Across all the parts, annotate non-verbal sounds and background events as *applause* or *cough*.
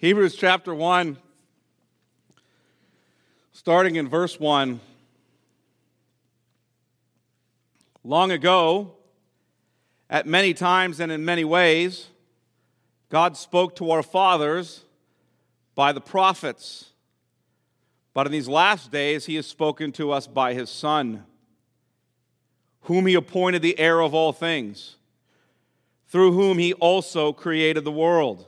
Hebrews chapter 1, starting in verse 1. Long ago, at many times and in many ways, God spoke to our fathers by the prophets. But in these last days, He has spoken to us by His Son, whom He appointed the heir of all things, through whom He also created the world.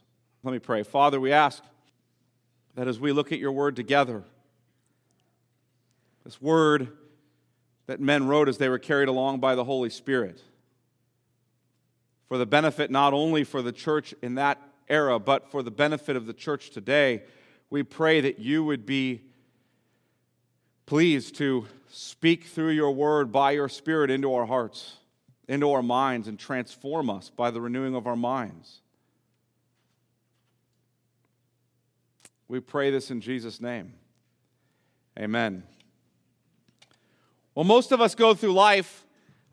Let me pray. Father, we ask that as we look at your word together, this word that men wrote as they were carried along by the Holy Spirit, for the benefit not only for the church in that era, but for the benefit of the church today, we pray that you would be pleased to speak through your word by your Spirit into our hearts, into our minds, and transform us by the renewing of our minds. We pray this in Jesus' name. Amen. Well, most of us go through life,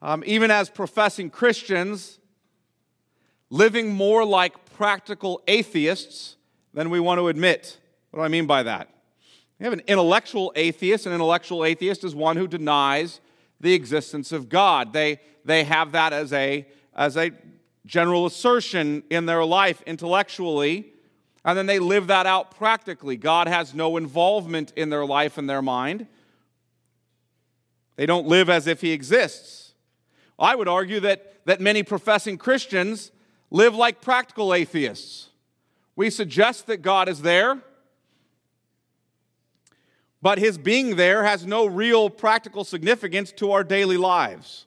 um, even as professing Christians, living more like practical atheists than we want to admit. What do I mean by that? We have an intellectual atheist. An intellectual atheist is one who denies the existence of God. They, they have that as a, as a general assertion in their life intellectually and then they live that out practically. God has no involvement in their life and their mind. They don't live as if He exists. I would argue that, that many professing Christians live like practical atheists. We suggest that God is there, but His being there has no real practical significance to our daily lives.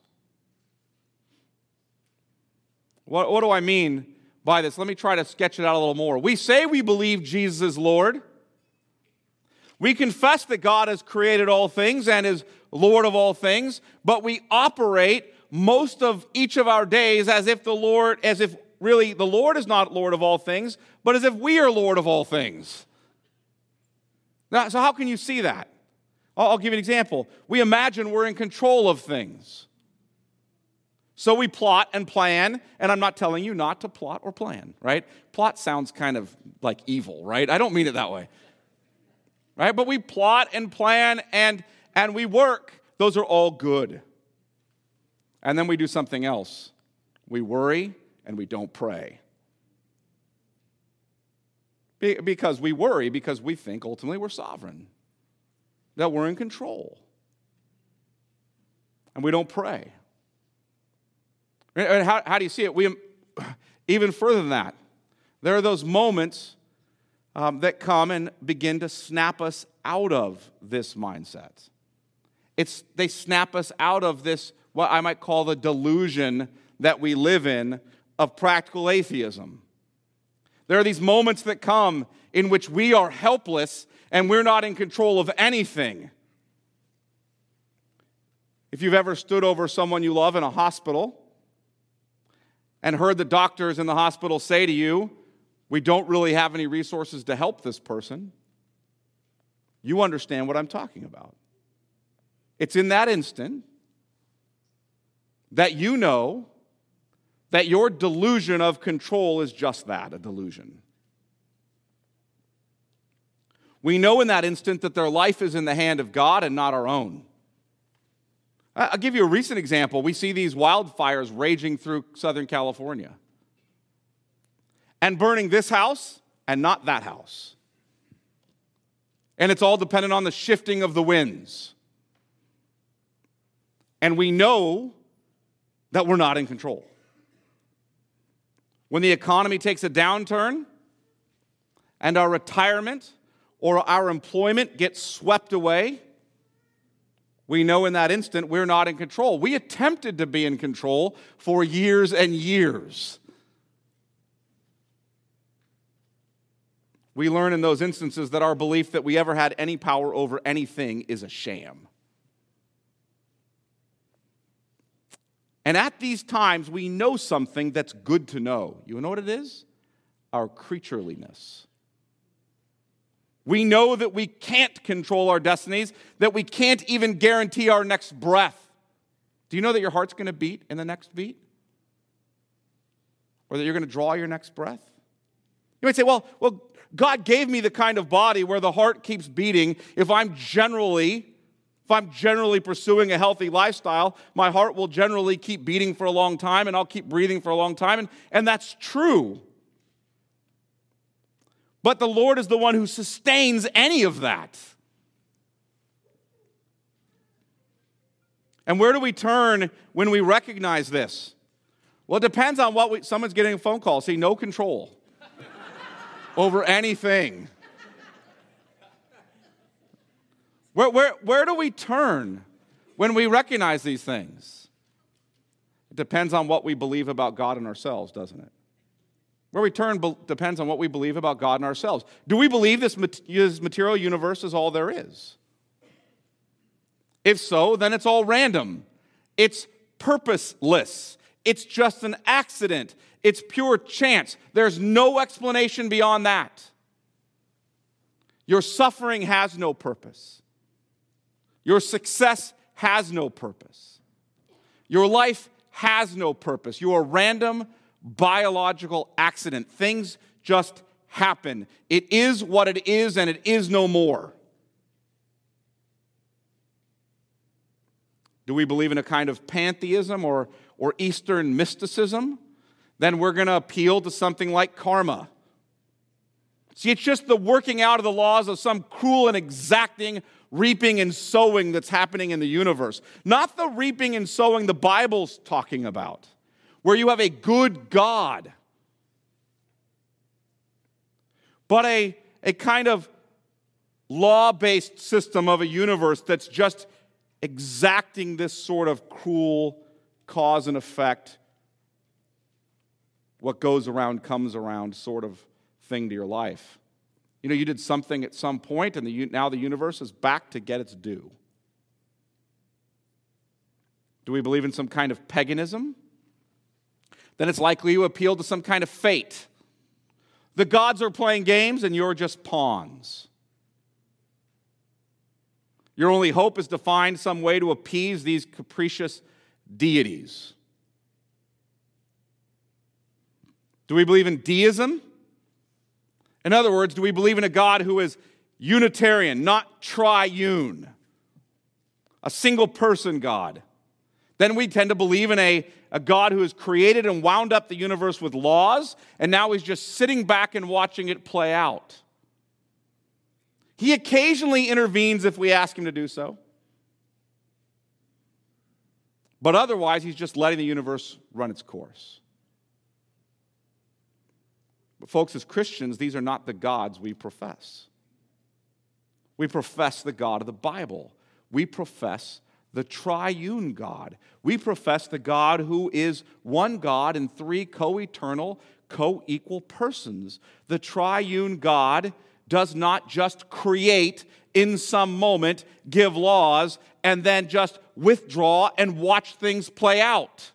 What, what do I mean by this. Let me try to sketch it out a little more. We say we believe Jesus is Lord. We confess that God has created all things and is Lord of all things, but we operate most of each of our days as if the Lord, as if really the Lord is not Lord of all things, but as if we are Lord of all things. Now, so, how can you see that? I'll give you an example. We imagine we're in control of things. So we plot and plan, and I'm not telling you not to plot or plan, right? Plot sounds kind of like evil, right? I don't mean it that way. Right? But we plot and plan and and we work. Those are all good. And then we do something else. We worry and we don't pray. Because we worry because we think ultimately we're sovereign, that we're in control. And we don't pray. How, how do you see it? We, even further than that, there are those moments um, that come and begin to snap us out of this mindset. It's, they snap us out of this, what I might call the delusion that we live in of practical atheism. There are these moments that come in which we are helpless and we're not in control of anything. If you've ever stood over someone you love in a hospital, and heard the doctors in the hospital say to you, We don't really have any resources to help this person, you understand what I'm talking about. It's in that instant that you know that your delusion of control is just that a delusion. We know in that instant that their life is in the hand of God and not our own. I'll give you a recent example. We see these wildfires raging through Southern California and burning this house and not that house. And it's all dependent on the shifting of the winds. And we know that we're not in control. When the economy takes a downturn and our retirement or our employment gets swept away, we know in that instant we're not in control. We attempted to be in control for years and years. we learn in those instances that our belief that we ever had any power over anything is a sham. And at these times, we know something that's good to know. You know what it is? Our creatureliness. We know that we can't control our destinies, that we can't even guarantee our next breath. Do you know that your heart's going to beat in the next beat? Or that you're going to draw your next breath? You might say, well, well, God gave me the kind of body where the heart keeps beating if I'm generally if I'm generally pursuing a healthy lifestyle, my heart will generally keep beating for a long time and I'll keep breathing for a long time. And, and that's true. But the Lord is the one who sustains any of that. And where do we turn when we recognize this? Well, it depends on what we, someone's getting a phone call. See, no control *laughs* over anything. Where, where, where do we turn when we recognize these things? It depends on what we believe about God and ourselves, doesn't it? Where we turn depends on what we believe about God and ourselves. Do we believe this material universe is all there is? If so, then it's all random. It's purposeless. It's just an accident. It's pure chance. There's no explanation beyond that. Your suffering has no purpose. Your success has no purpose. Your life has no purpose. You are random biological accident. Things just happen. It is what it is, and it is no more. Do we believe in a kind of pantheism or, or Eastern mysticism? Then we're going to appeal to something like karma. See, it's just the working out of the laws of some cruel and exacting reaping and sowing that's happening in the universe. Not the reaping and sowing the Bible's talking about where you have a good God, but a, a kind of law based system of a universe that's just exacting this sort of cruel cause and effect, what goes around comes around sort of thing to your life. You know, you did something at some point, and the, now the universe is back to get its due. Do we believe in some kind of paganism? Then it's likely you appeal to some kind of fate. The gods are playing games and you're just pawns. Your only hope is to find some way to appease these capricious deities. Do we believe in deism? In other words, do we believe in a God who is Unitarian, not triune? A single person God? Then we tend to believe in a, a God who has created and wound up the universe with laws, and now he's just sitting back and watching it play out. He occasionally intervenes if we ask him to do so. But otherwise, he's just letting the universe run its course. But, folks, as Christians, these are not the gods we profess. We profess the God of the Bible. We profess the triune God. We profess the God who is one God in three co eternal, co equal persons. The triune God does not just create in some moment, give laws, and then just withdraw and watch things play out.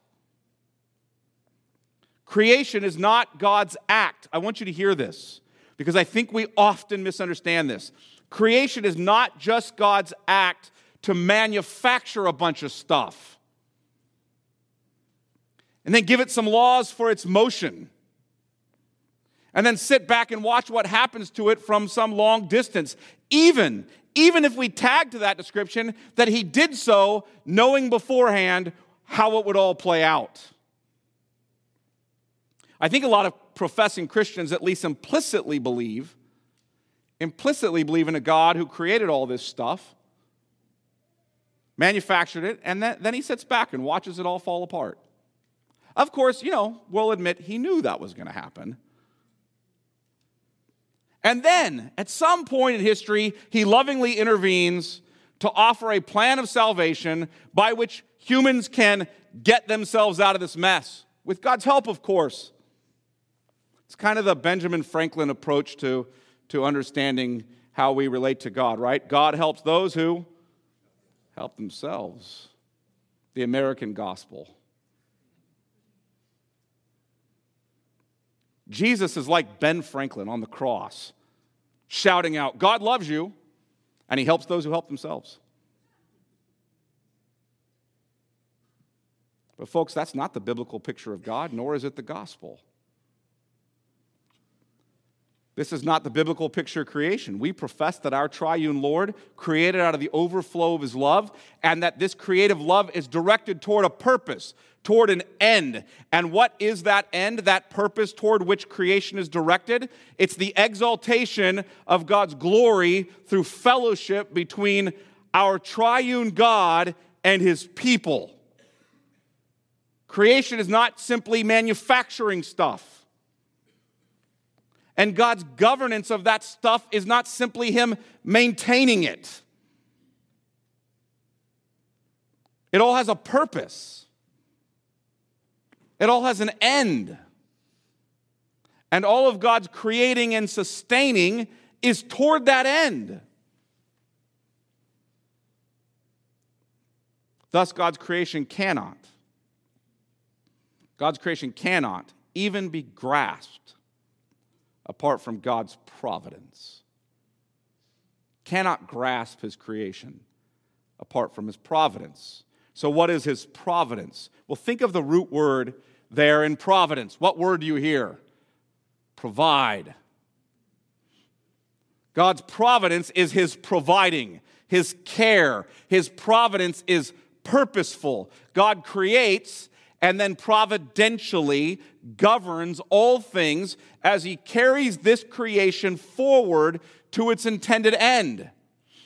Creation is not God's act. I want you to hear this because I think we often misunderstand this. Creation is not just God's act to manufacture a bunch of stuff and then give it some laws for its motion and then sit back and watch what happens to it from some long distance. Even even if we tag to that description that he did so knowing beforehand how it would all play out. I think a lot of professing christians at least implicitly believe implicitly believe in a god who created all this stuff manufactured it, and then, he sits back and watches it all fall apart. Of course, you know, we'll admit he knew that was going to happen. And then, at some point in history, he lovingly intervenes to offer a plan of salvation by which humans can get themselves out of this mess, with God's help, of course. It's kind of the Benjamin Franklin approach to, to understanding how we relate to God, right? God helps those who help themselves. The American gospel. Jesus is like Ben Franklin on the cross, shouting out, God loves you, and he helps those who help themselves. But, folks, that's not the biblical picture of God, nor is it the gospel. This is not the biblical picture of creation. We profess that our triune Lord created out of the overflow of his love, and that this creative love is directed toward a purpose, toward an end. And what is that end, that purpose toward which creation is directed? It's the exaltation of God's glory through fellowship between our triune God and his people. Creation is not simply manufacturing stuff. And God's governance of that stuff is not simply Him maintaining it, it all has a purpose, it all has an end. And all of God's creating and sustaining is toward that end. Thus, God's creation cannot, God's creation cannot even be grasped apart from God's providence. Cannot grasp his creation apart from his providence. So, what is his providence? Well, think of the root word there in providence. What word do you hear? Provide. God's providence is his providing, his care. His providence is purposeful. God creates and then providentially governs all things as he carries this creation forward to its intended end,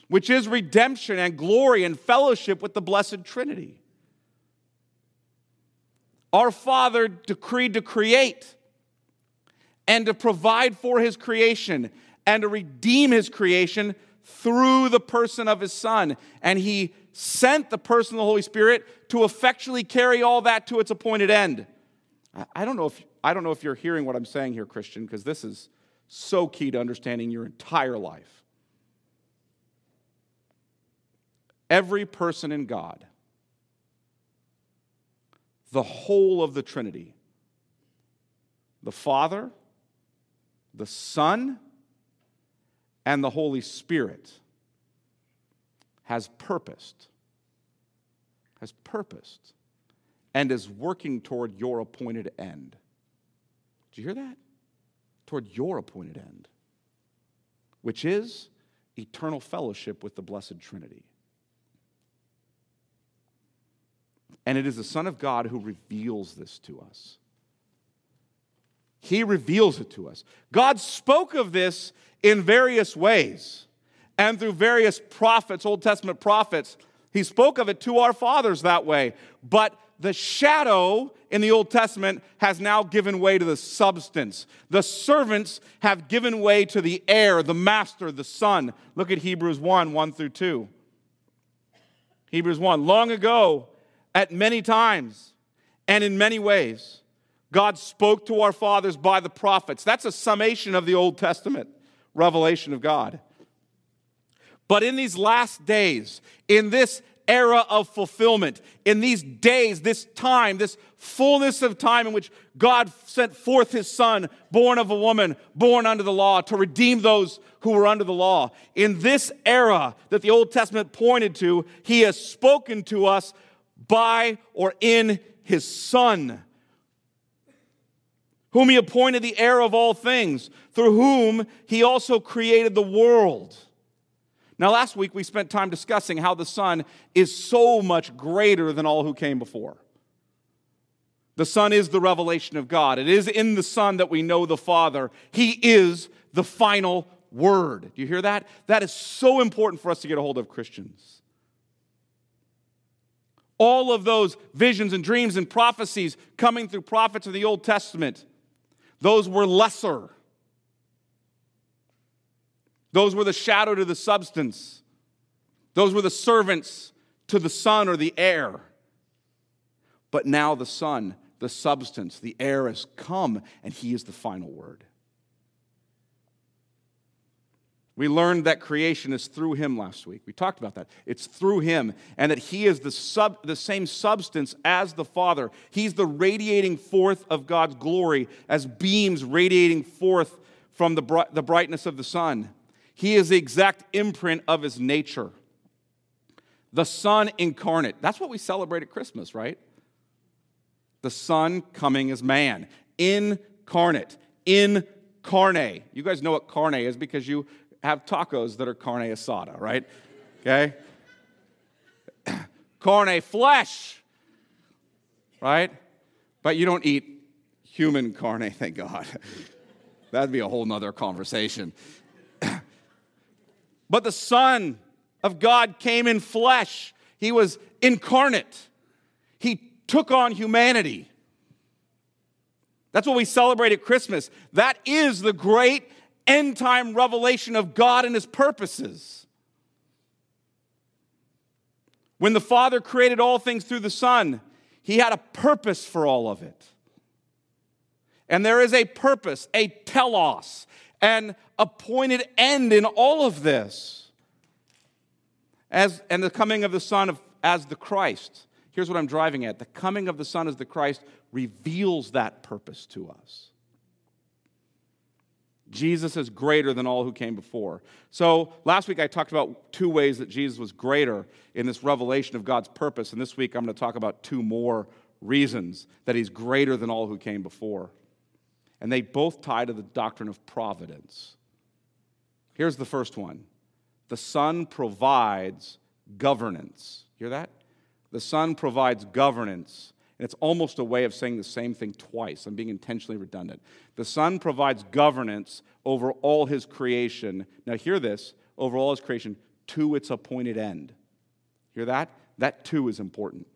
which is redemption and glory and fellowship with the Blessed Trinity. Our Father decreed to create and to provide for his creation and to redeem his creation through the person of his Son. And he sent the person of the Holy Spirit to effectually carry all that to its appointed end. I don't know if, I don't know if you're hearing what I'm saying here, Christian, because this is so key to understanding your entire life. Every person in God, the whole of the Trinity, the Father, the Son, and the Holy Spirit has purposed, has purposed, and is working toward your appointed end. Do you hear that? Toward your appointed end, which is eternal fellowship with the Blessed Trinity. And it is the Son of God who reveals this to us. He reveals it to us. God spoke of this in various ways and through various prophets, Old Testament prophets. He spoke of it to our fathers that way. But the shadow in the Old Testament has now given way to the substance. The servants have given way to the heir, the master, the son. Look at Hebrews 1 1 through 2. Hebrews 1. Long ago, at many times and in many ways, God spoke to our fathers by the prophets. That's a summation of the Old Testament revelation of God. But in these last days, in this era of fulfillment, in these days, this time, this fullness of time in which God sent forth his son, born of a woman, born under the law, to redeem those who were under the law. In this era that the Old Testament pointed to, he has spoken to us by or in his son, whom he appointed the heir of all things, through whom he also created the world. Now, last week we spent time discussing how the Son is so much greater than all who came before. The Son is the revelation of God. It is in the Son that we know the Father. He is the final word. Do you hear that? That is so important for us to get a hold of Christians. All of those visions and dreams and prophecies coming through prophets of the Old Testament, those were lesser. Those were the shadow to the substance. Those were the servants to the son or the heir. But now the son, the substance, the heir has come, and he is the final word. We learned that creation is through him last week. We talked about that. It's through him, and that he is the, sub, the same substance as the Father. He's the radiating forth of God's glory as beams radiating forth from the, the brightness of the sun. He is the exact imprint of his nature. The Son incarnate. That's what we celebrate at Christmas, right? The Son coming as man. Incarnate. Incarnate. You guys know what carne is because you have tacos that are carne asada, right? Okay? *coughs* carne flesh, right? But you don't eat human carne, thank God. *laughs* That'd be a whole nother conversation. But the Son of God came in flesh, He was incarnate, He took on humanity. That's what we celebrate at Christmas. That is the great end time revelation of God and his purposes. When the Father created all things through the Son, he had a purpose for all of it. And there is a purpose, a telos, an appointed end in all of this. As, and the coming of the Son of, as the Christ. Here's what I'm driving at the coming of the Son as the Christ reveals that purpose to us. Jesus is greater than all who came before. So last week I talked about two ways that Jesus was greater in this revelation of God's purpose. And this week I'm going to talk about two more reasons that he's greater than all who came before. And they both tie to the doctrine of providence. Here's the first one the Son provides governance. Hear that? The Son provides governance and it's almost a way of saying the same thing twice. I'm being intentionally redundant. The Son provides governance over all his creation. Now, hear this over all his creation to its appointed end. Hear that? That too is important.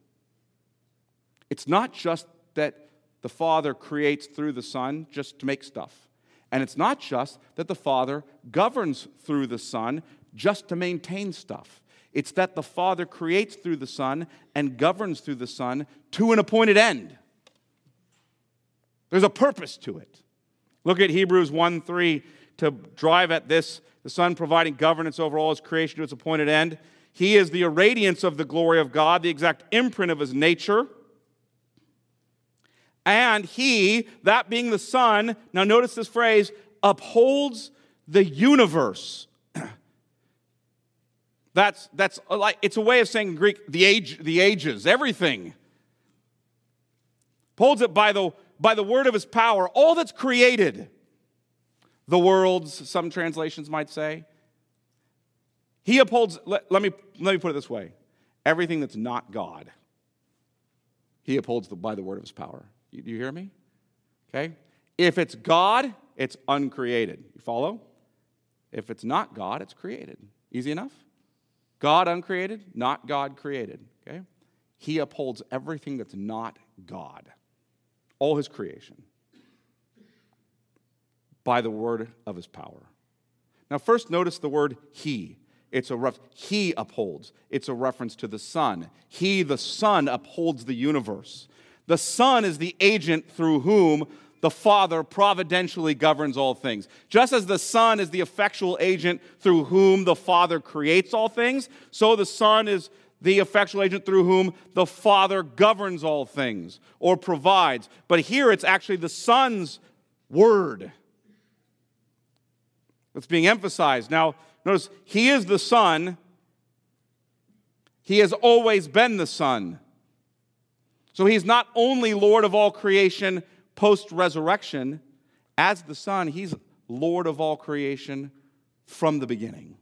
It's not just that the Father creates through the Son just to make stuff. And it's not just that the Father governs through the Son just to maintain stuff. It's that the Father creates through the Son and governs through the Son to an appointed end. There's a purpose to it. Look at Hebrews 1 3 to drive at this the Son providing governance over all his creation to its appointed end. He is the irradiance of the glory of God, the exact imprint of his nature. And he, that being the Son, now notice this phrase, upholds the universe *clears throat* that's, that's like, it's a way of saying in Greek, the, age, the ages, everything. Holds it by the, by the word of his power, all that's created. The worlds, some translations might say. He upholds, let, let, me, let me put it this way everything that's not God, he upholds the, by the word of his power. You, do you hear me? Okay? If it's God, it's uncreated. You follow? If it's not God, it's created. Easy enough? God uncreated, not God created. Okay? He upholds everything that's not God, all his creation, by the word of his power. Now, first notice the word he. It's a ref- he upholds. It's a reference to the Son. He, the Son, upholds the universe. The Son is the agent through whom the Father providentially governs all things. Just as the Son is the effectual agent through whom the Father creates all things, so the Son is the effectual agent through whom the Father governs all things or provides. But here it's actually the Son's word that's being emphasized. Now, notice, He is the Son, He has always been the Son. So He's not only Lord of all creation post resurrection, as the Son, He's Lord of all creation from the beginning.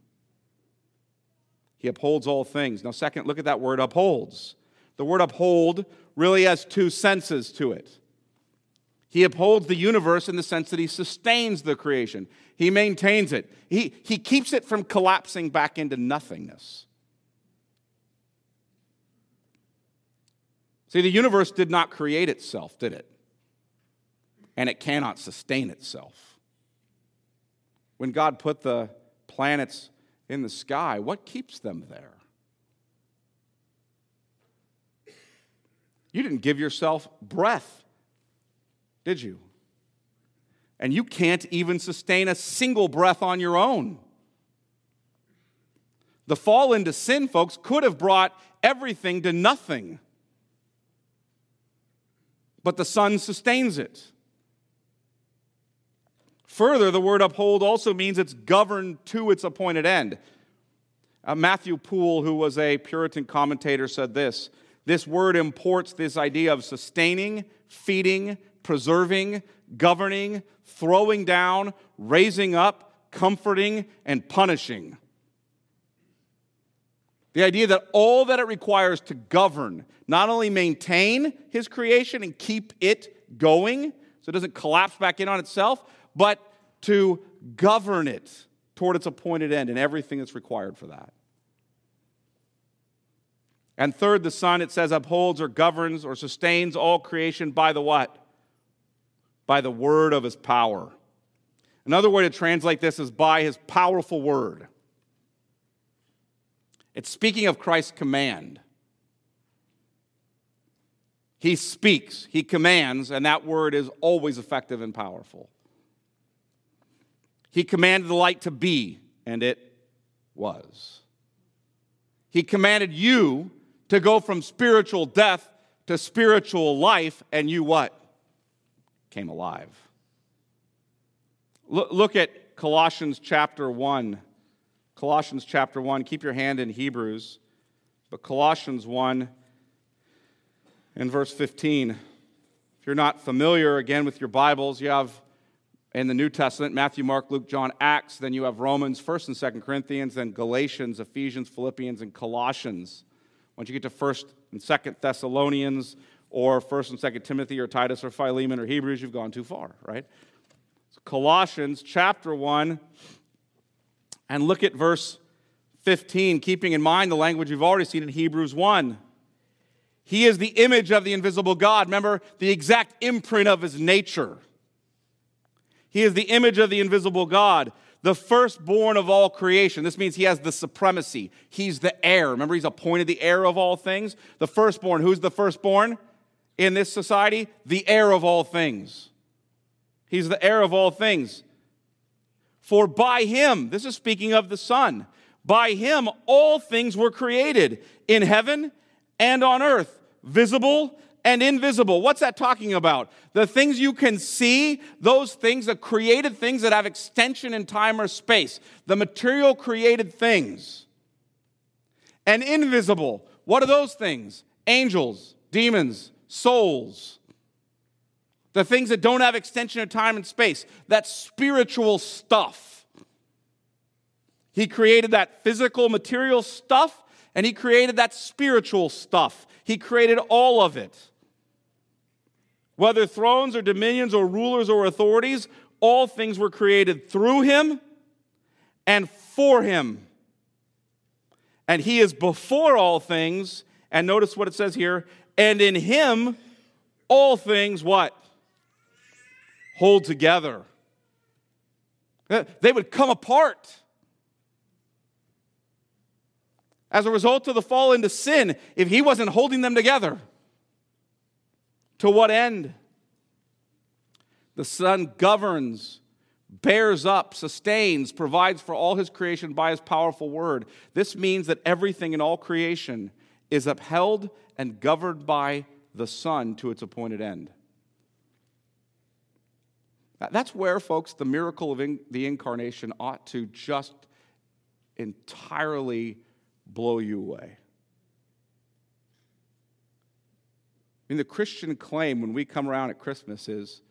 He upholds all things. Now, second, look at that word upholds. The word uphold really has two senses to it. He upholds the universe in the sense that he sustains the creation, he maintains it, he, he keeps it from collapsing back into nothingness. See, the universe did not create itself, did it? and it cannot sustain itself. When God put the planets in the sky, what keeps them there? You didn't give yourself breath, did you? And you can't even sustain a single breath on your own. The fall into sin, folks, could have brought everything to nothing. But the Son sustains it. Further, the word uphold also means it's governed to its appointed end. Uh, Matthew Poole, who was a Puritan commentator, said this this word imports this idea of sustaining, feeding, preserving, governing, throwing down, raising up, comforting, and punishing. The idea that all that it requires to govern, not only maintain his creation and keep it going so it doesn't collapse back in on itself, but to govern it toward its appointed end and everything that's required for that. And third, the Son, it says, upholds or governs or sustains all creation by the what? By the word of his power. Another way to translate this is by his powerful word. It's speaking of Christ's command. He speaks, he commands, and that word is always effective and powerful. He commanded the light to be, and it was. He commanded you to go from spiritual death to spiritual life, and you what? Came alive. Look, at Colossians chapter 1. Colossians chapter 1. Keep your hand in Hebrews, but Colossians 1 and verse 15. If you're not familiar again with your Bibles, you have in the New Testament Matthew, Mark, Luke, John, Acts, then you have Romans, 1st and 2nd Corinthians, then Galatians, Ephesians, Philippians, and Colossians. Once you get to 1st and 2nd Thessalonians or 1st and 2nd Timothy or Titus or Philemon or Hebrews, you've gone too far, right? So Colossians chapter 1, and look at verse 15, keeping in mind the language we've already seen in Hebrews 1. He is the image of the invisible God. Remember, the exact imprint of his nature. He is the image of the invisible God the firstborn of all creation. This means he has the supremacy. He's the heir. Remember, he's appointed the heir of all things. The firstborn. Who's the firstborn in this society? The heir of all things. He's the heir of all things. For by him, this is speaking of the Son, by him all things were created in heaven and on earth, visible and invisible. What's that talking about? The things you can see, those things, the created things that have extension in time or space, the material created things. And invisible, what are those things? Angels, demons, souls. The things that don't have extension of time and space, that spiritual stuff. He created that physical, material stuff, and He created that spiritual stuff. He created all of it. Whether thrones or dominions or rulers or authorities, all things were created through him and for him. And he is before all things. And notice what it says here. And in him, all things what? Hold together. They would come apart. As a result of the fall into sin, if he wasn't holding them together. To what end? The Son governs, bears up, sustains, provides for all his creation by his powerful word. This means that everything in all creation is upheld and governed by the Son to its appointed end. That's where, folks, the miracle of in, the incarnation ought to just entirely blow you away. I mean, the Christian claim when we come around at Christmas is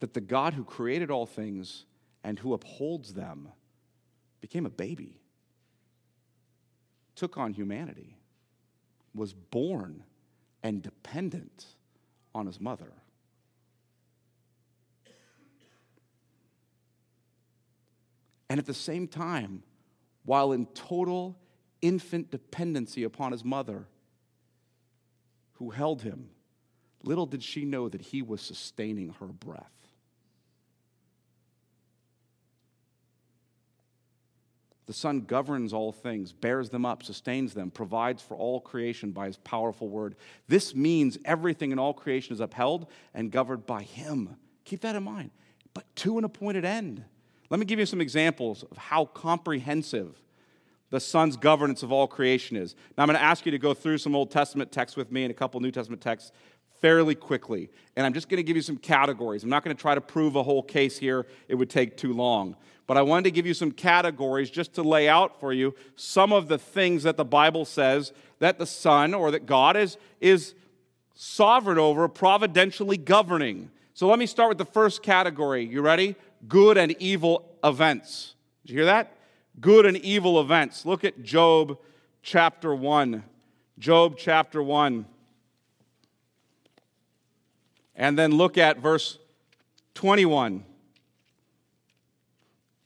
that the God who created all things and who upholds them became a baby, took on humanity, was born and dependent on his mother. And at the same time, while in total infant dependency upon his mother, who held him, little did she know that he was sustaining her breath. The Son governs all things, bears them up, sustains them, provides for all creation by His powerful word. This means everything in all creation is upheld and governed by Him. Keep that in mind. But to an appointed end. Let me give you some examples of how comprehensive the Son's governance of all creation is. Now, I'm going to ask you to go through some Old Testament texts with me and a couple New Testament texts fairly quickly. And I'm just going to give you some categories. I'm not going to try to prove a whole case here, it would take too long. But I wanted to give you some categories just to lay out for you some of the things that the Bible says that the Son or that God is, is sovereign over, providentially governing. So let me start with the first category. You ready? Good and evil events. Did you hear that? Good and evil events. Look at Job chapter 1. Job chapter 1. And then look at verse 21.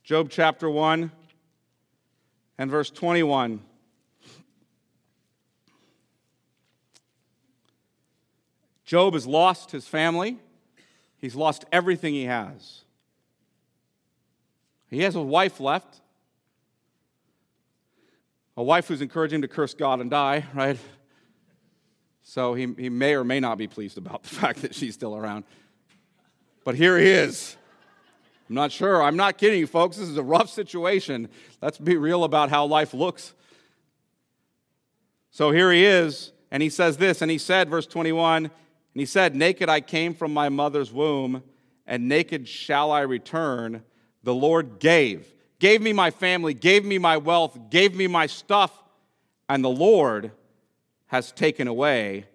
Job chapter 1 and verse 21. Job has lost his family. He's lost everything he has. He has a wife left. A wife who's encouraging him to curse God and die, *laughs* right? So he, he may or may not be pleased about *laughs* the fact that she's still around. But here he is. I'm not sure. I'm not kidding you, folks. This is a rough situation. Let's be real about how life looks. So here he is, and he says this, and he said, verse 21, and he said, Naked I came from my mother's womb, and naked shall I return. The Lord gave, gave me my family, gave me my wealth, gave me my stuff, and the Lord has taken away.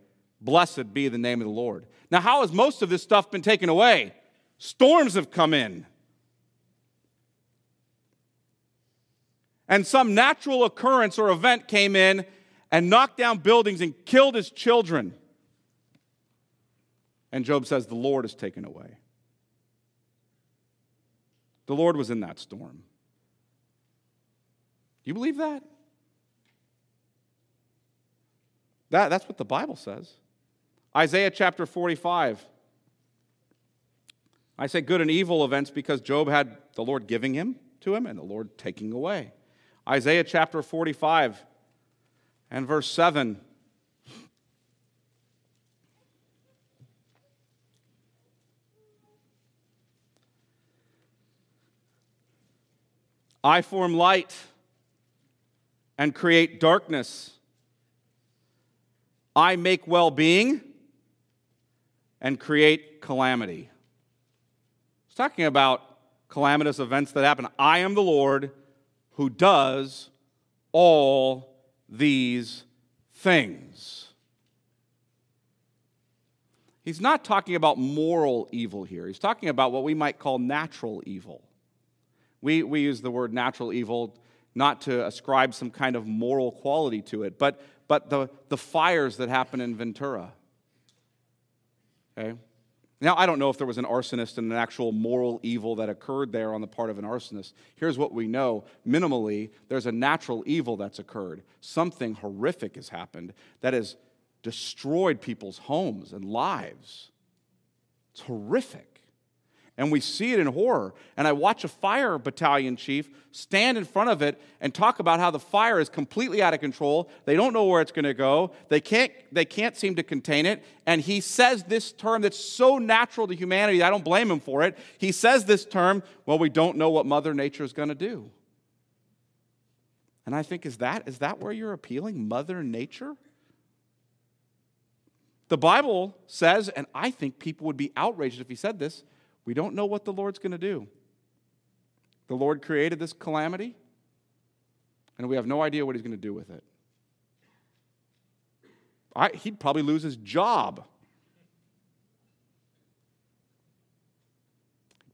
Blessed be the name of the Lord. Now, how has most of this stuff been taken away? Storms have come in. And some natural occurrence or event came in and knocked down buildings and killed his children. And Job says, The Lord has taken away. The Lord was in that storm. Do you believe that? That, that's what the Bible says. Isaiah chapter 45. I say good and evil events because Job had the Lord giving him to him and the Lord taking away. Isaiah chapter 45 and verse 7. I form light and create darkness. I make well being and create calamity. It's talking about calamitous events that happen. I am the Lord who does all these things. He's not talking about moral evil here. He's talking about what we might call natural evil. We, we use the word natural evil not to ascribe some kind of moral quality to it, but, but the, the fires that happen in Ventura. Okay? Now, I don't know if there was an arsonist and an actual moral evil that occurred there on the part of an arsonist. Here's what we know minimally, there's a natural evil that's occurred. Something horrific has happened that has destroyed people's homes and lives. It's horrific and we see it in horror. And I watch a fire battalion chief stand in front of it and talk about how the fire is completely out of control. They don't know where it's going to go. They can't, they can't seem to contain it. And he says this term that's so natural to humanity, I don't blame him for it. He says this term, well, we don't know what Mother Nature is going to do. And I think, is that, is that where you're appealing? Mother Nature? The Bible says, and I think people would be outraged if he said this we don't know what the Lord's going to do. The Lord created this calamity, and we have no idea what He's going to do with it. I, he'd probably lose his job.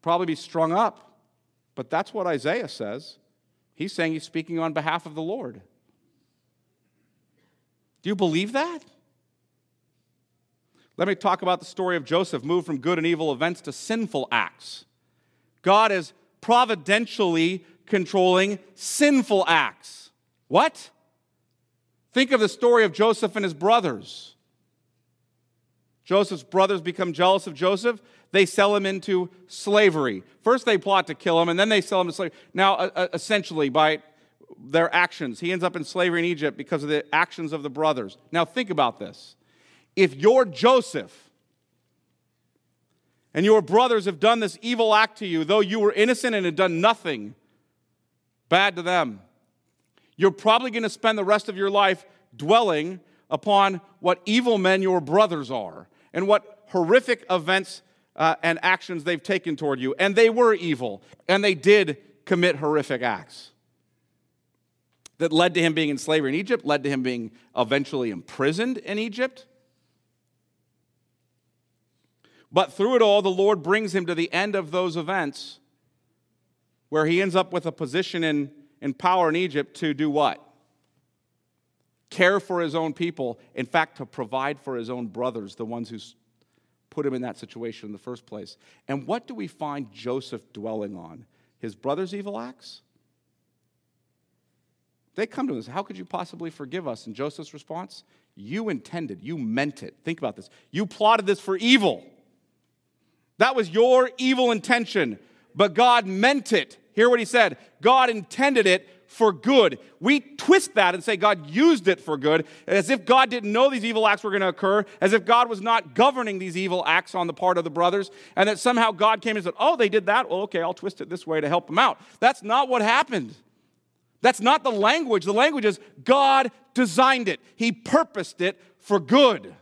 Probably be strung up. But that's what Isaiah says. He's saying he's speaking on behalf of the Lord. Do you believe that? Let me talk about the story of Joseph, moved from good and evil events to sinful acts. God is providentially controlling sinful acts. What? Think of the story of Joseph and his brothers. Joseph's brothers become jealous of Joseph. They sell him into slavery. First, they plot to kill him, and then they sell him to slavery. Now, essentially, by their actions, he ends up in slavery in Egypt because of the actions of the brothers. Now, think about this if you're Joseph and your brothers have done this evil act to you, though you were innocent and had done nothing bad to them. You're probably going to spend the rest of your life dwelling upon what evil men your brothers are and what horrific events uh, and actions they've taken toward you. And they were evil, and they did commit horrific acts that led to him being in slavery in Egypt, led to him being eventually imprisoned in Egypt. But through it all, the Lord brings him to the end of those events where he ends up with a position in, in power in Egypt to do what? Care for his own people. In fact, to provide for his own brothers, the ones who put him in that situation in the first place. And what do we find Joseph dwelling on? His brother's evil acts? They come to him and say, How could you possibly forgive us? And Joseph's response, You intended, you meant it. Think about this. You plotted this for evil. That was your evil intention, but God meant it. Hear what he said God intended it for good. We twist that and say God used it for good, as if God didn't know these evil acts were going to occur, as if God was not governing these evil acts on the part of the brothers, and that somehow God came and said, Oh, they did that? Well, okay, I'll twist it this way to help them out. That's not what happened. That's not the language. The language is God designed it, He purposed it for good.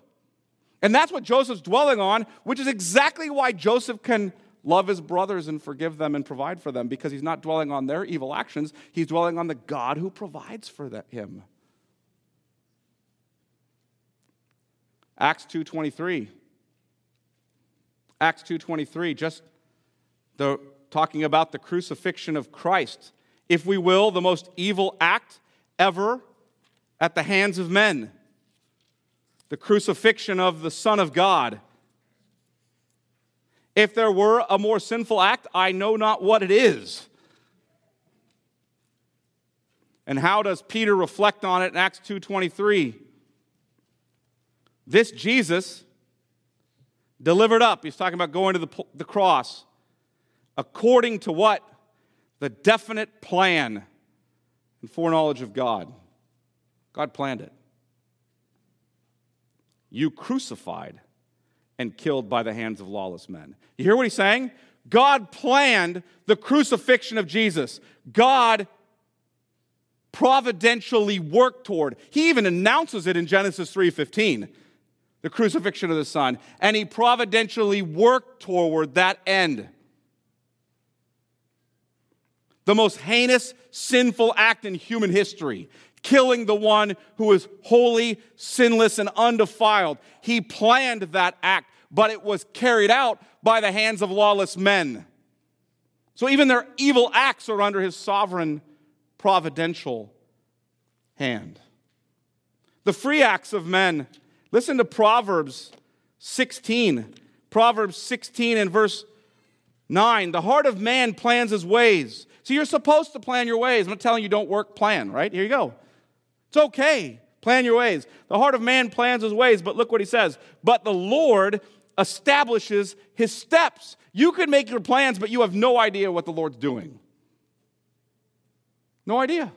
And that's what Joseph's dwelling on, which is exactly why Joseph can love his brothers and forgive them and provide for them because he's not dwelling on their evil actions, he's dwelling on the God who provides for him. Acts 2:23 Acts 2:23 just the talking about the crucifixion of Christ. If we will, the most evil act ever at the hands of men the crucifixion of the Son of God. If there were a more sinful act, I know not what it is. And how does Peter reflect on it in Acts 2:23? This Jesus delivered up. He's talking about going to the, the cross according to what? The definite plan and foreknowledge of God. God planned it you crucified and killed by the hands of lawless men. You hear what he's saying? God planned the crucifixion of Jesus. God providentially worked toward. He even announces it in Genesis 3:15, the crucifixion of the son, and he providentially worked toward that end. The most heinous sinful act in human history killing the one who is holy, sinless, and undefiled. He planned that act, but it was carried out by the hands of lawless men. So even their evil acts are under his sovereign, providential hand. The free acts of men, listen to Proverbs 16. Proverbs 16 and verse 9. The heart of man plans his ways. So you're supposed to plan your ways. I'm not telling you don't work, plan, right? Here you go. It's okay. Plan your ways. The heart of man plans his ways, but look what he says. But the Lord establishes his steps. You can make your plans, but you have no idea what the Lord's doing. No idea.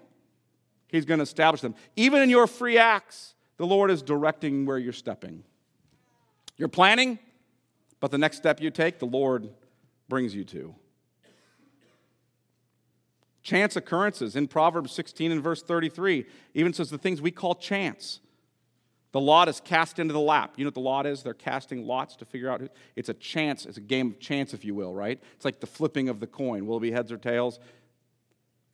He's going to establish them. Even in your free acts, the Lord is directing where you're stepping. You're planning, but the next step you take, the Lord brings you to chance occurrences in Proverbs 16 and verse 33 even says the things we call chance. The lot is cast into the lap. You know what the lot is? They're casting lots to figure out. Who, it's a chance. It's a game of chance, if you will, right? It's like the flipping of the coin. Will it be heads or tails?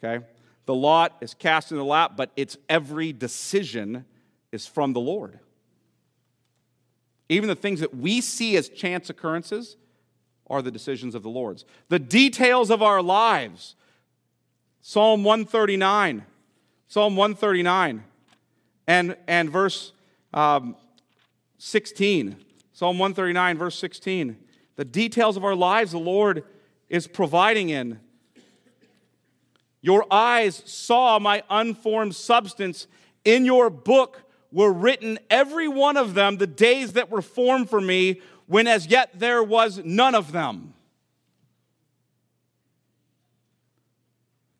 Okay? The lot is cast in the lap, but its every decision is from the Lord. Even the things that we see as chance occurrences are the decisions of the Lord's. The details of our lives Psalm 139. Psalm 139 and, and verse um, 16. Psalm 139, verse 16. The details of our lives the Lord is providing in. Your eyes saw my unformed substance. In your book were written, every one of them, the days that were formed for me, when as yet there was none of them.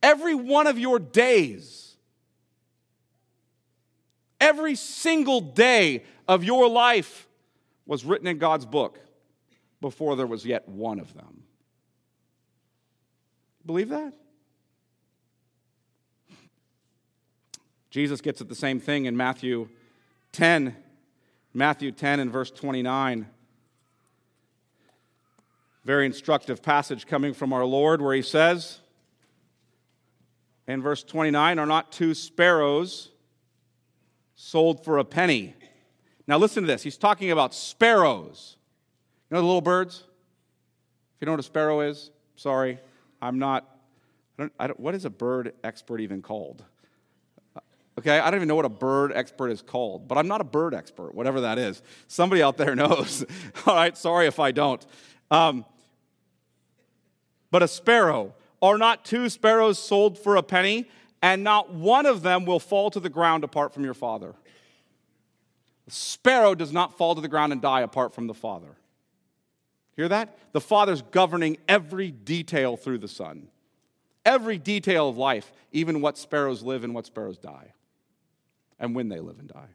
Every one of your days, every single day of your life was written in God's book before there was yet one of them. Believe that? Jesus gets at the same thing in Matthew 10, Matthew 10 and verse 29. Very instructive passage coming from our Lord where he says, in verse 29, are not two sparrows sold for a penny? Now listen to this. He's talking about sparrows. You know the little birds? If you know what a sparrow is, sorry, I'm not. I don't, I don't, what is a bird expert even called? Okay, I don't even know what a bird expert is called, but I'm not a bird expert, whatever that is. Somebody out there *laughs* knows. All right, sorry if I don't. Um, but a sparrow, are not two sparrows sold for a penny? And not one of them will fall to the ground apart from your father. A sparrow does not fall to the ground and die apart from the father. Hear that? The father's governing every detail through the son. Every detail of life, even what sparrows live and what sparrows die and when they live and die.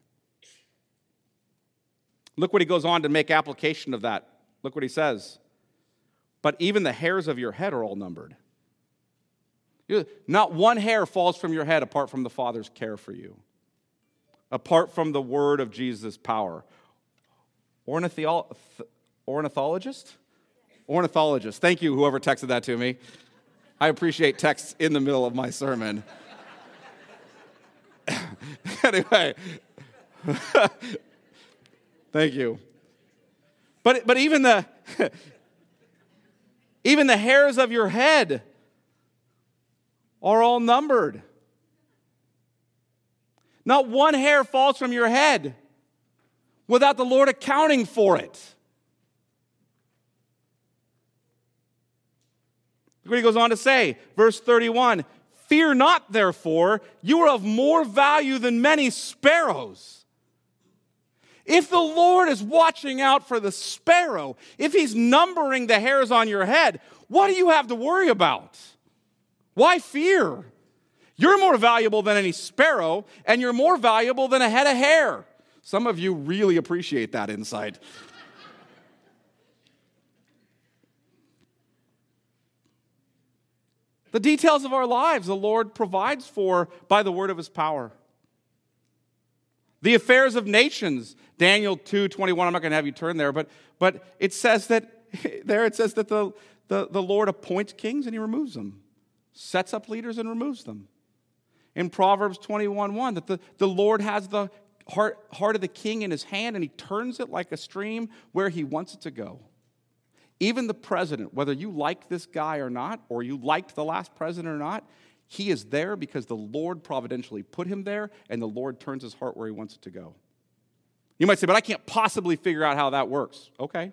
Look what he goes on to make application of that. Look what he says. But even the hairs of your head are all numbered. Not one hair falls from your head apart from the Father's care for you, apart from the word of Jesus' power. Ornitholo- ornithologist? Ornithologist. Thank you, whoever texted that to me. I appreciate texts in the middle of my sermon. *laughs* anyway, *laughs* thank you. But, but even the *laughs* even the hairs of your head are all numbered. Not one hair falls from your head without the Lord accounting for it. Look what he goes on to say, verse 31 Fear not, therefore, you are of more value than many sparrows. If the Lord is watching out for the sparrow, if He's numbering the hairs on your head, what do you have to worry about? Why fear? You're more valuable than any sparrow, and you're more valuable than a head of hair. Some of you really appreciate that insight. *laughs* The details of our lives the Lord provides for by the word of his power. The affairs of nations, Daniel 2 21, I'm not going to have you turn there, but, but it says that, *laughs* there it says that the, the, the Lord appoints kings and he removes them, sets up leaders and removes them. In Proverbs 21 1, that the, the Lord has the heart, heart of the king in his hand and he turns it like a stream where he wants it to go. Even the president, whether you like this guy or not, or you liked the last president or not, he is there because the Lord providentially put him there, and the Lord turns his heart where he wants it to go. You might say, but I can't possibly figure out how that works. Okay.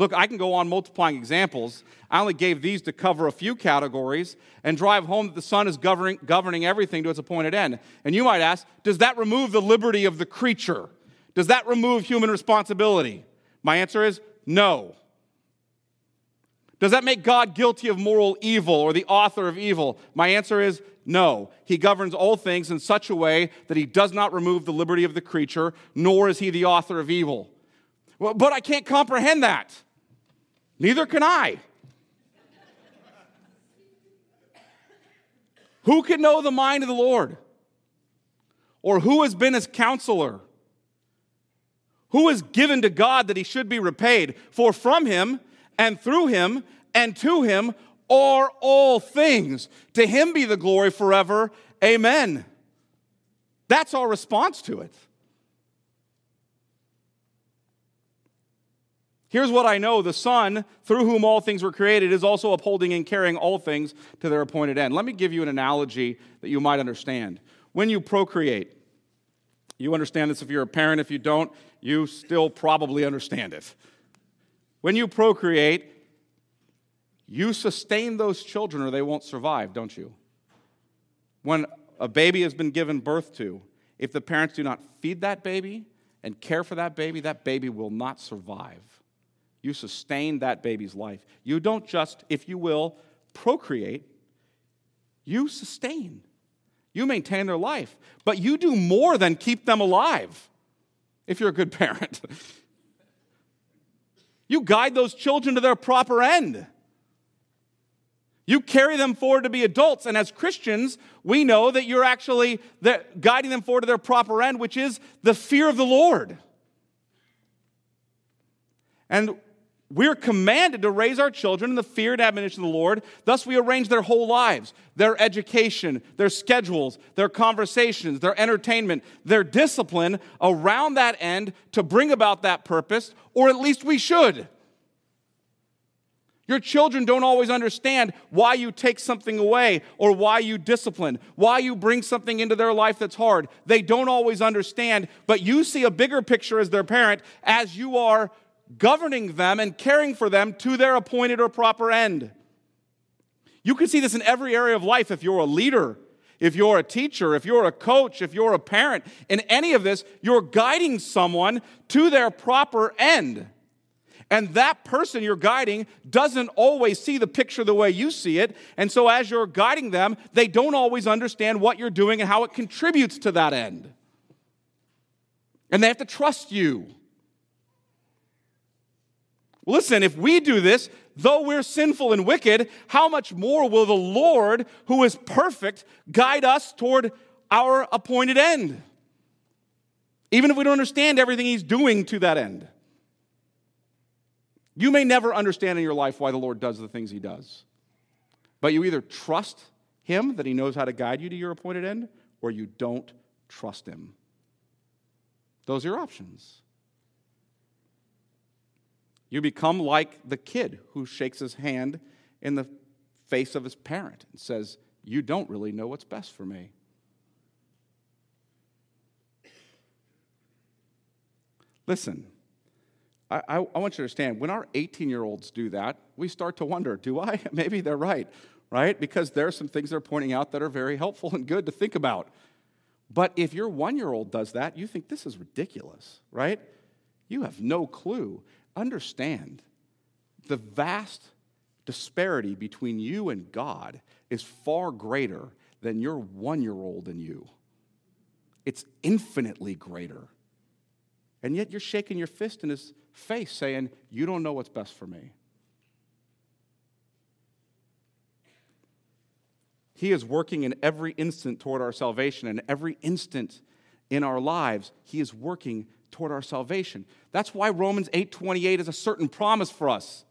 Look, I can go on multiplying examples. I only gave these to cover a few categories and drive home that the Son is governing, governing everything to its appointed end. And you might ask, does that remove the liberty of the creature? Does that remove human responsibility? My answer is no. Does that make God guilty of moral evil or the author of evil? My answer is no. He governs all things in such a way that he does not remove the liberty of the creature, nor is he the author of evil. Well, but I can't comprehend that. Neither can I. who can know the mind of the Lord? Or who has been his counselor? Who is given to God that he should be repaid? For from him, and through him and to him are all things. To him be the glory forever. Amen. That's our response to it. Here's what I know the Son, through whom all things were created, is also upholding and carrying all things to their appointed end. Let me give you an analogy that you might understand. When you procreate, you understand this if you're a parent. If you don't, you still probably understand it. When you procreate, you sustain those children or they won't survive, don't you? When a baby has been given birth to, if the parents do not feed that baby and care for that baby, that baby will not survive. You sustain that baby's life. You don't just, if you will, procreate, you sustain. You maintain their life. But you do more than keep them alive if you're a good *laughs* parent. You guide those children to their proper end. You carry them forward to be adults. And as Christians, we know that you're actually guiding them forward to their proper end, which is the fear of the Lord. And we're commanded to raise our children in the fear and admonition of the Lord. Thus, we arrange their whole lives, their education, their schedules, their conversations, their entertainment, their discipline around that end to bring about that purpose, or at least we should. Your children don't always understand why you take something away or why you discipline, why you bring something into their life that's hard. They don't always understand, but you see a bigger picture as their parent as you are governing them and caring for them to their appointed or proper end. You can see this in every area of life if you're a leader, if you're a teacher, if you're a coach, if you're a parent. In any of this, you're guiding someone to their proper end. And that person you're guiding doesn't always see the picture the way you see it. And so, as you're guiding them, they don't always understand what you're doing and how it contributes to that end. And they have to trust you. Listen, if we do this, though we're sinful and wicked, how much more will the Lord, who is perfect, guide us toward our appointed end? Even if we don't understand everything He's doing to that end. You may never understand in your life why the Lord does the things He does, but you either trust Him that He knows how to guide you to your appointed end, or you don't trust Him. Those are your options. You become like the kid who shakes his hand in the face of his parent and says, You don't really know what's best for me. Listen, I, I, I want you to understand when our 18 year olds do that, we start to wonder do I? *laughs* Maybe they're right, right? Because there are some things they're pointing out that are very helpful and good to think about. But if your one year old does that, you think this is ridiculous, right? You have no clue understand the vast disparity between you and God is far greater than your one year old and you. It's infinitely greater. And yet you're shaking your fist in his face saying, You don't know what's best for me. He is working in every instant toward our salvation, and every instant in our lives, He is working toward our salvation. That's why Romans 8:28 is a certain promise for us.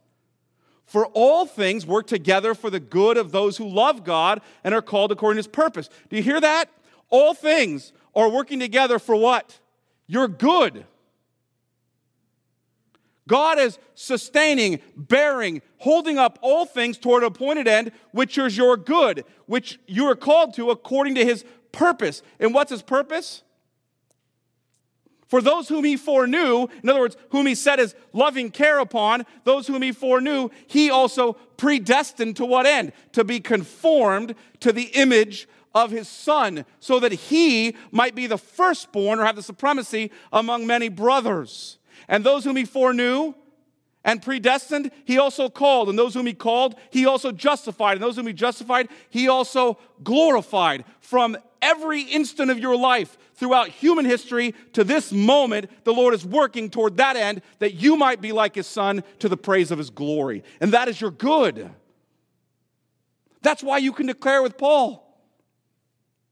For all things work together for the good of those who love God and are called according to his purpose. Do you hear that? All things are working together for what? Your good. God is sustaining, bearing, holding up all things toward an appointed end, which is your good, which you are called to according to his purpose. And what's his purpose? For those whom he foreknew, in other words, whom he set his loving care upon, those whom he foreknew, he also predestined to what end? To be conformed to the image of his son, so that he might be the firstborn or have the supremacy among many brothers. And those whom he foreknew, and predestined, he also called. And those whom he called, he also justified. And those whom he justified, he also glorified. From every instant of your life, throughout human history to this moment, the Lord is working toward that end that you might be like his son to the praise of his glory. And that is your good. That's why you can declare with Paul,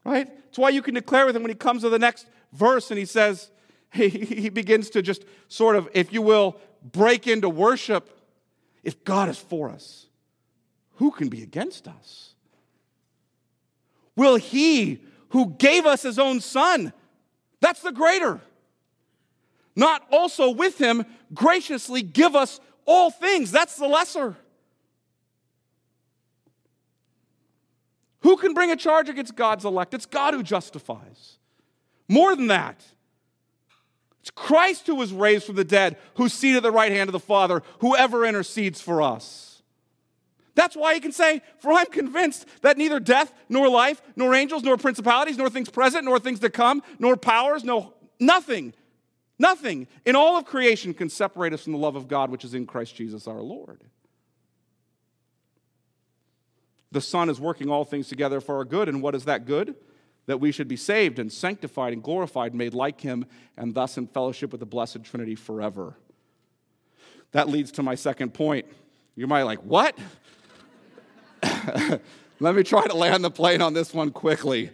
right? It's why you can declare with him when he comes to the next verse and he says, he, *laughs* he begins to just sort of, if you will, break into worship. If God is for us, who can be against us? Will he who gave us his own son that's the greater. Not also with him graciously give us all things. That's the lesser. Who can bring a charge against God's elect? It's God who justifies. More than that, it's Christ who was raised from the dead, who's seated at the right hand of the Father, whoever intercedes for us. That's why he can say, For I'm convinced that neither death, nor life, nor angels, nor principalities, nor things present, nor things to come, nor powers, no nothing, nothing in all of creation can separate us from the love of God which is in Christ Jesus our Lord. The Son is working all things together for our good, and what is that good? That we should be saved and sanctified and glorified, made like him, and thus in fellowship with the blessed Trinity forever. That leads to my second point. You might like, what? *laughs* Let me try to land the plane on this one quickly.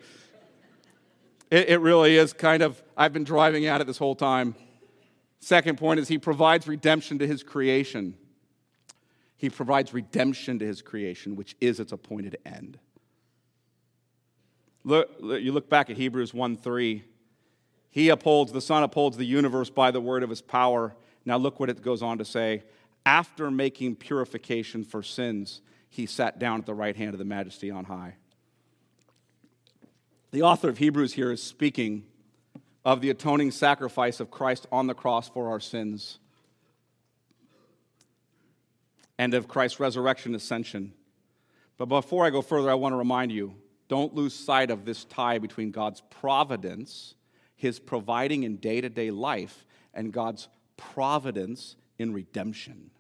It, it really is kind of, I've been driving at it this whole time. Second point is he provides redemption to his creation. He provides redemption to his creation, which is its appointed end. Look, you look back at Hebrews 1 3. He upholds, the Son upholds the universe by the word of his power. Now look what it goes on to say. After making purification for sins, he sat down at the right hand of the majesty on high. The author of Hebrews here is speaking of the atoning sacrifice of Christ on the cross for our sins and of Christ's resurrection ascension. But before I go further, I want to remind you don't lose sight of this tie between God's providence, his providing in day to day life, and God's providence in redemption.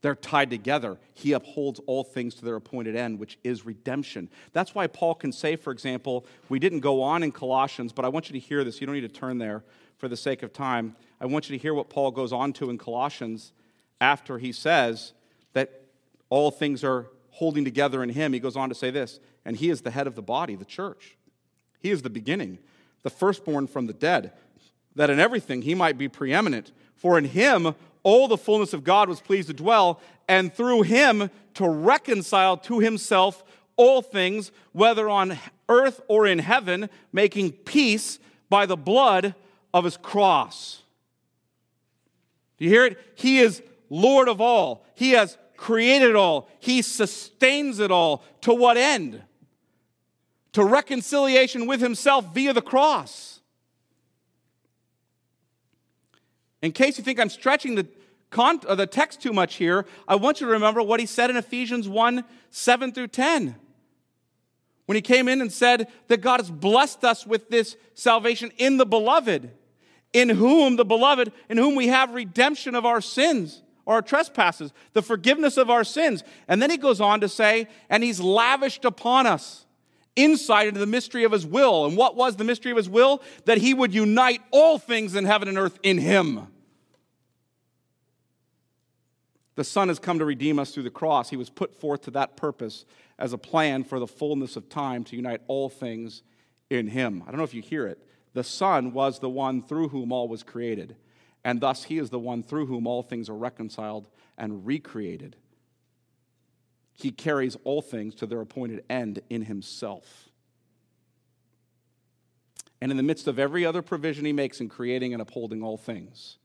They're tied together. He upholds all things to their appointed end, which is redemption. That's why Paul can say, for example, we didn't go on in Colossians, but I want you to hear this. You don't need to turn there for the sake of time. I want you to hear what Paul goes on to in Colossians after he says that all things are holding together in him. He goes on to say this, and he is the head of the body, the church. He is the beginning, the firstborn from the dead, that in everything he might be preeminent. For in him all the fullness of God was pleased to dwell, and through him to reconcile to himself all things, whether on earth or in heaven, making peace by the blood of his cross. Do you hear it? He is Lord of all. He has created all. He sustains it all. To what end? To reconciliation with himself via the cross. In case you think I'm stretching the, con- uh, the text too much here, I want you to remember what he said in Ephesians 1 7 through 10. When he came in and said that God has blessed us with this salvation in the beloved, in whom, the beloved, in whom we have redemption of our sins our trespasses, the forgiveness of our sins. And then he goes on to say, and he's lavished upon us insight into the mystery of his will. And what was the mystery of his will? That he would unite all things in heaven and earth in him. The Son has come to redeem us through the cross. He was put forth to that purpose as a plan for the fullness of time to unite all things in him. I don't know if you hear it. The Son was the one through whom all was created, and thus he is the one through whom all things are reconciled and recreated he carries all things to their appointed end in himself. And in the midst of every other provision he makes in creating and upholding all things,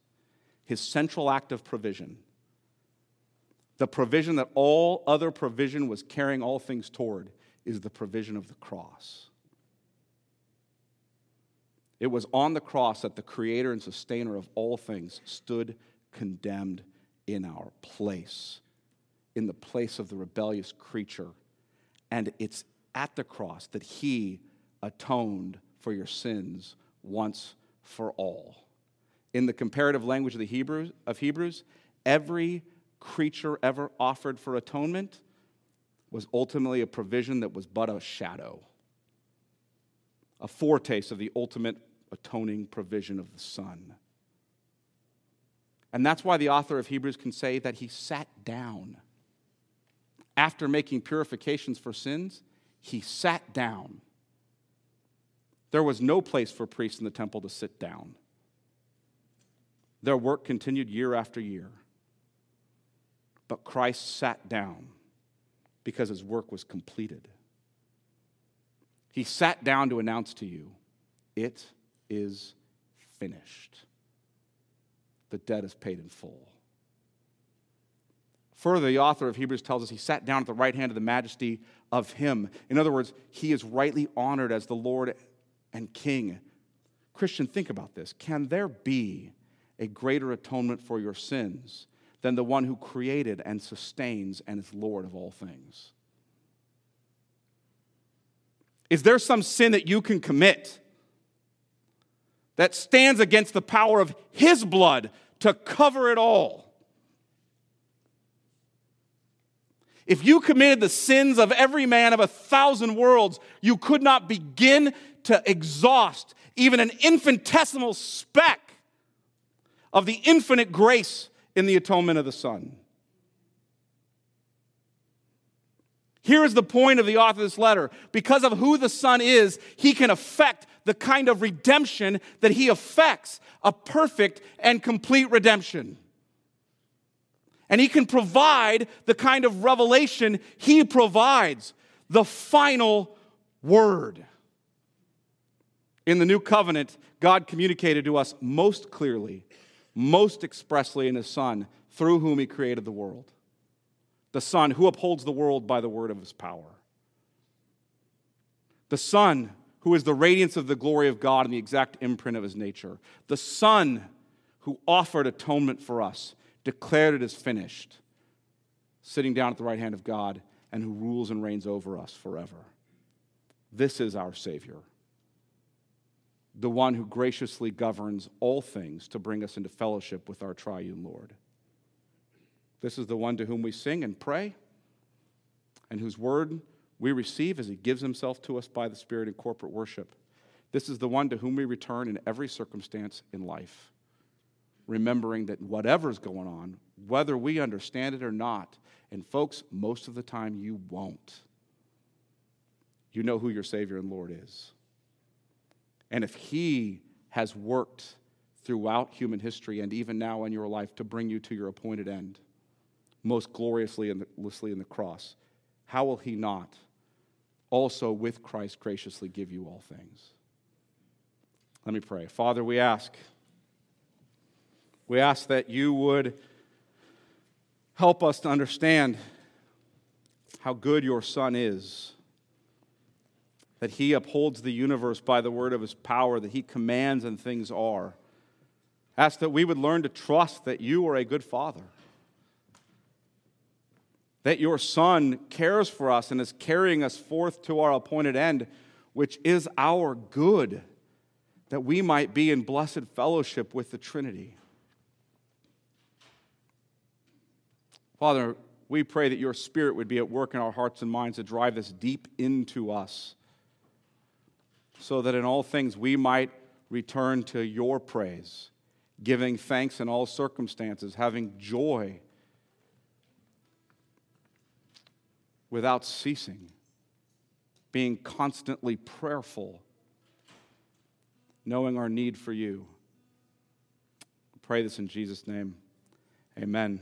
his central act of provision, the provision that all other provision was carrying all things toward, is the provision of the cross. It was on the cross that the creator and sustainer of all things stood condemned in our place in the place of the rebellious creature. And it's at the cross that he atoned for your sins once for all. In the comparative language of the Hebrews of Hebrews, every creature ever offered for atonement was ultimately a provision that was but a shadow, a foretaste of the ultimate atoning provision of the Son. And that's why the author of Hebrews can say that he sat down after making purifications for sins, he sat down. There was no place for priests in the temple to sit down. Their work continued year after year. But Christ sat down because his work was completed. He sat down to announce to you, It is finished. The debt is paid in full. Further, the author of Hebrews tells us he sat down at the right hand of the majesty of him. In other words, he is rightly honored as the Lord and King. Christian, think about this. Can there be a greater atonement for your sins than the one who created and sustains and is Lord of all things? Is there some sin that you can commit that stands against the power of his blood to cover it all? If you committed the sins of every man of a thousand worlds, you could not begin to exhaust even an infinitesimal speck of the infinite grace in the atonement of the Son. Here is the point of the author of this letter. Because of who the Son is, he can affect the kind of redemption that he affects a perfect and complete redemption. And he can provide the kind of revelation he provides, the final word. In the new covenant, God communicated to us most clearly, most expressly in his Son, through whom he created the world. The Son who upholds the world by the word of his power. The Son who is the radiance of the glory of God and the exact imprint of his nature. The Son who offered atonement for us, declared it as finished, sitting down at the right hand of God, and who rules and reigns over us forever. This is our Savior, the one who graciously governs all things to bring us into fellowship with our triune Lord. This is the one to whom we sing and pray, and whose word we receive as he gives himself to us by the Spirit in corporate worship. This is the one to whom we return in every circumstance in life, remembering that whatever's going on, whether we understand it or not, and folks, most of the time you won't, you know who your Savior and Lord is. And if He has worked throughout human history and even now in your life to bring you to your appointed end, most gloriously in the, in the cross, how will He not also with Christ graciously give you all things? Let me pray. Father, we ask. We ask that you would help us to understand how good your Son is, that he upholds the universe by the word of his power, that he commands and things are. Ask that we would learn to trust that you are a good Father that your Son cares for us and is carrying us forth to our appointed end, which is our good, that we might be in blessed fellowship with the Trinity. Father, we pray that your Spirit would be at work in our hearts and minds to drive this deep into us, so that in all things we might return to your praise, giving thanks in all circumstances, having joy without ceasing, being constantly prayerful, knowing our need for you. Pray this in Jesus' name. Amen.